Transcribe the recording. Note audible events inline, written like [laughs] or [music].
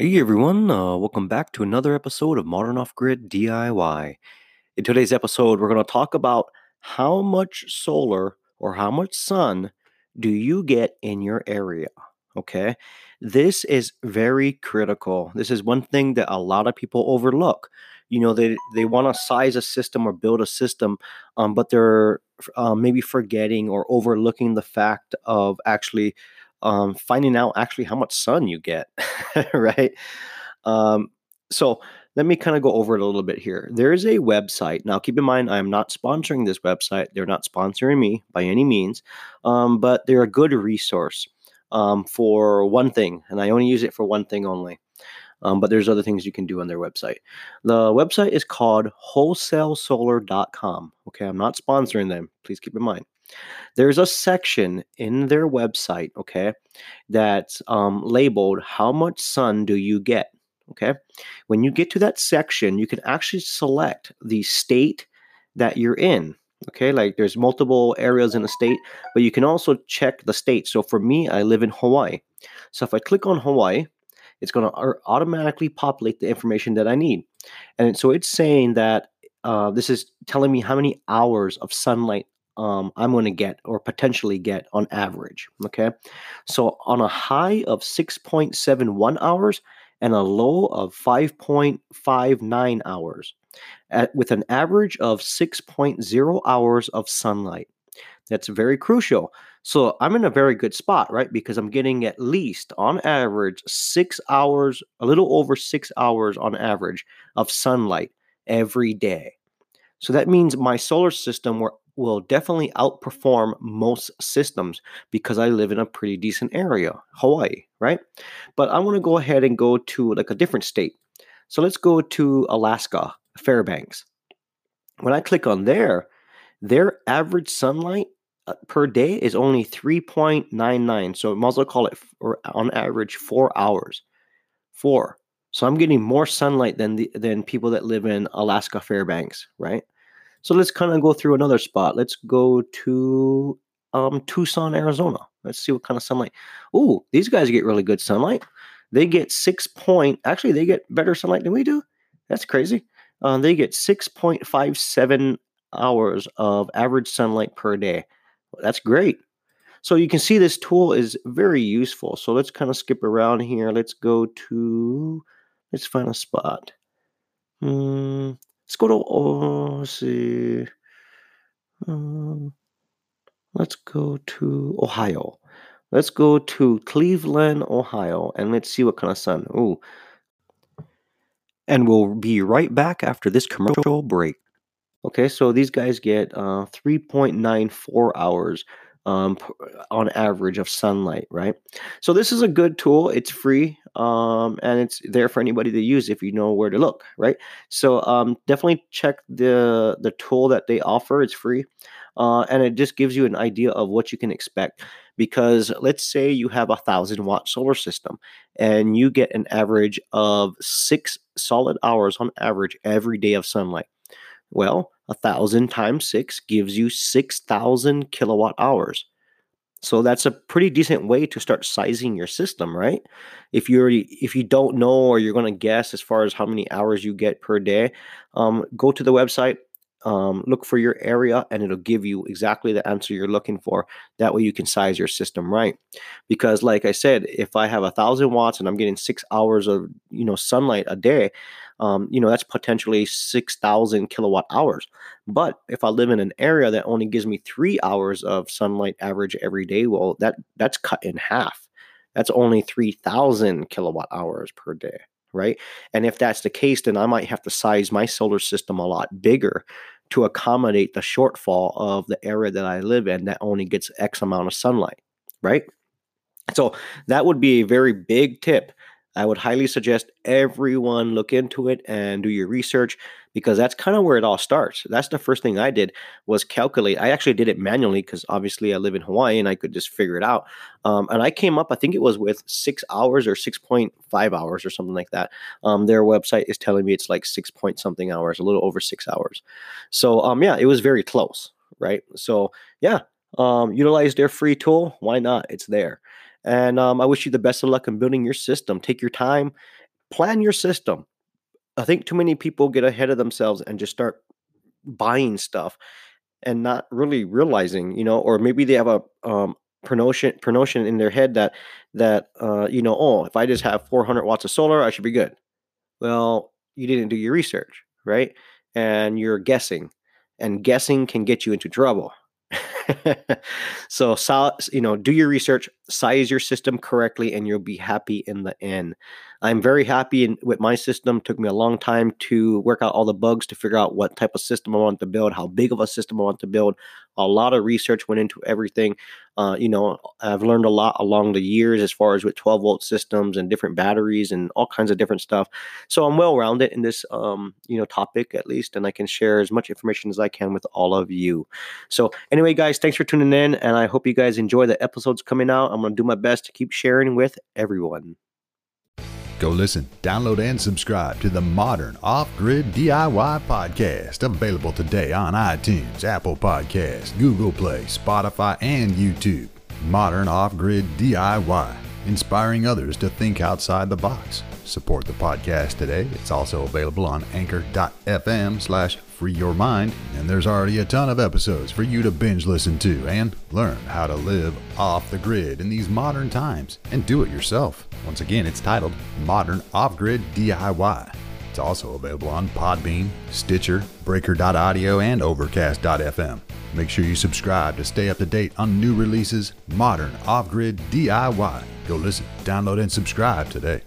Hey everyone, uh, welcome back to another episode of Modern Off Grid DIY. In today's episode, we're going to talk about how much solar or how much sun do you get in your area. Okay, this is very critical. This is one thing that a lot of people overlook. You know, they they want to size a system or build a system, um, but they're uh, maybe forgetting or overlooking the fact of actually um, finding out actually how much sun you get, [laughs] right? Um, so let me kind of go over it a little bit here. There is a website. Now, keep in mind, I am not sponsoring this website. They're not sponsoring me by any means, um, but they're a good resource um, for one thing, and I only use it for one thing only. Um, but there's other things you can do on their website. The website is called wholesalesolar.com. Okay, I'm not sponsoring them. Please keep in mind. There's a section in their website, okay, that's um, labeled "How much sun do you get?" Okay, when you get to that section, you can actually select the state that you're in. Okay, like there's multiple areas in the state, but you can also check the state. So for me, I live in Hawaii. So if I click on Hawaii, it's going to automatically populate the information that I need. And so it's saying that uh, this is telling me how many hours of sunlight um, I'm going to get or potentially get on average. Okay. So on a high of 6.71 hours and a low of 5.59 hours, at, with an average of 6.0 hours of sunlight. That's very crucial. So I'm in a very good spot, right? Because I'm getting at least on average six hours, a little over six hours on average of sunlight every day. So that means my solar system will, will definitely outperform most systems because I live in a pretty decent area, Hawaii, right? But I want to go ahead and go to like a different state. So let's go to Alaska, Fairbanks. When I click on there, their average sunlight uh, per day is only 3.99. So I might as well call it for, on average four hours. Four. So I'm getting more sunlight than the, than people that live in Alaska Fairbanks, right? So let's kind of go through another spot. Let's go to um, Tucson, Arizona. Let's see what kind of sunlight. Ooh, these guys get really good sunlight. They get six point. Actually, they get better sunlight than we do. That's crazy. Uh, they get six point five seven hours of average sunlight per day. That's great. So you can see this tool is very useful. So let's kind of skip around here. Let's go to, let's find a spot. Hmm, let's go to, oh, let's see. Um, let's go to Ohio. Let's go to Cleveland, Ohio, and let's see what kind of sun. Ooh. And we'll be right back after this commercial break. Okay, so these guys get uh, 3.94 hours um, on average of sunlight, right? So this is a good tool. It's free um, and it's there for anybody to use if you know where to look, right? So um, definitely check the the tool that they offer. It's free, uh, and it just gives you an idea of what you can expect. Because let's say you have a thousand watt solar system, and you get an average of six solid hours on average every day of sunlight. Well, a thousand times six gives you 6,000 kilowatt hours. So that's a pretty decent way to start sizing your system, right? If you're if you don't know or you're going to guess as far as how many hours you get per day, um, go to the website, um, look for your area, and it'll give you exactly the answer you're looking for. That way, you can size your system right. Because, like I said, if I have a thousand watts and I'm getting six hours of you know sunlight a day, um, you know, that's potentially 6,000 kilowatt hours. But if I live in an area that only gives me three hours of sunlight average every day, well, that that's cut in half. That's only 3,000 kilowatt hours per day, right? And if that's the case, then I might have to size my solar system a lot bigger to accommodate the shortfall of the area that I live in that only gets X amount of sunlight, right? So that would be a very big tip I would highly suggest everyone look into it and do your research because that's kind of where it all starts. That's the first thing I did was calculate. I actually did it manually because obviously I live in Hawaii and I could just figure it out. Um, and I came up, I think it was with six hours or 6.5 hours or something like that. Um, their website is telling me it's like six point something hours, a little over six hours. So um, yeah, it was very close, right? So yeah, um, utilize their free tool. Why not? It's there. And um, I wish you the best of luck in building your system. Take your time, plan your system. I think too many people get ahead of themselves and just start buying stuff and not really realizing, you know, or maybe they have a um, promotion promotion in their head that that uh, you know, oh, if I just have 400 watts of solar, I should be good. Well, you didn't do your research, right? And you're guessing, and guessing can get you into trouble. [laughs] [laughs] so, so, you know, do your research, size your system correctly, and you'll be happy in the end. I'm very happy in, with my system. Took me a long time to work out all the bugs to figure out what type of system I want to build, how big of a system I want to build. A lot of research went into everything. Uh, you know, I've learned a lot along the years as far as with 12 volt systems and different batteries and all kinds of different stuff. So I'm well rounded in this, um, you know, topic at least, and I can share as much information as I can with all of you. So anyway, thanks for tuning in, and I hope you guys enjoy the episodes coming out. I'm going to do my best to keep sharing with everyone. Go listen, download, and subscribe to the Modern Off Grid DIY Podcast, available today on iTunes, Apple Podcasts, Google Play, Spotify, and YouTube. Modern Off Grid DIY, inspiring others to think outside the box. Support the podcast today. It's also available on anchor.fm slash free your mind, and there's already a ton of episodes for you to binge listen to and learn how to live off the grid in these modern times and do it yourself. Once again, it's titled Modern Off Grid DIY. It's also available on Podbean, Stitcher, Breaker.audio, and Overcast.fm. Make sure you subscribe to stay up to date on new releases, Modern Off Grid DIY. Go listen, download, and subscribe today.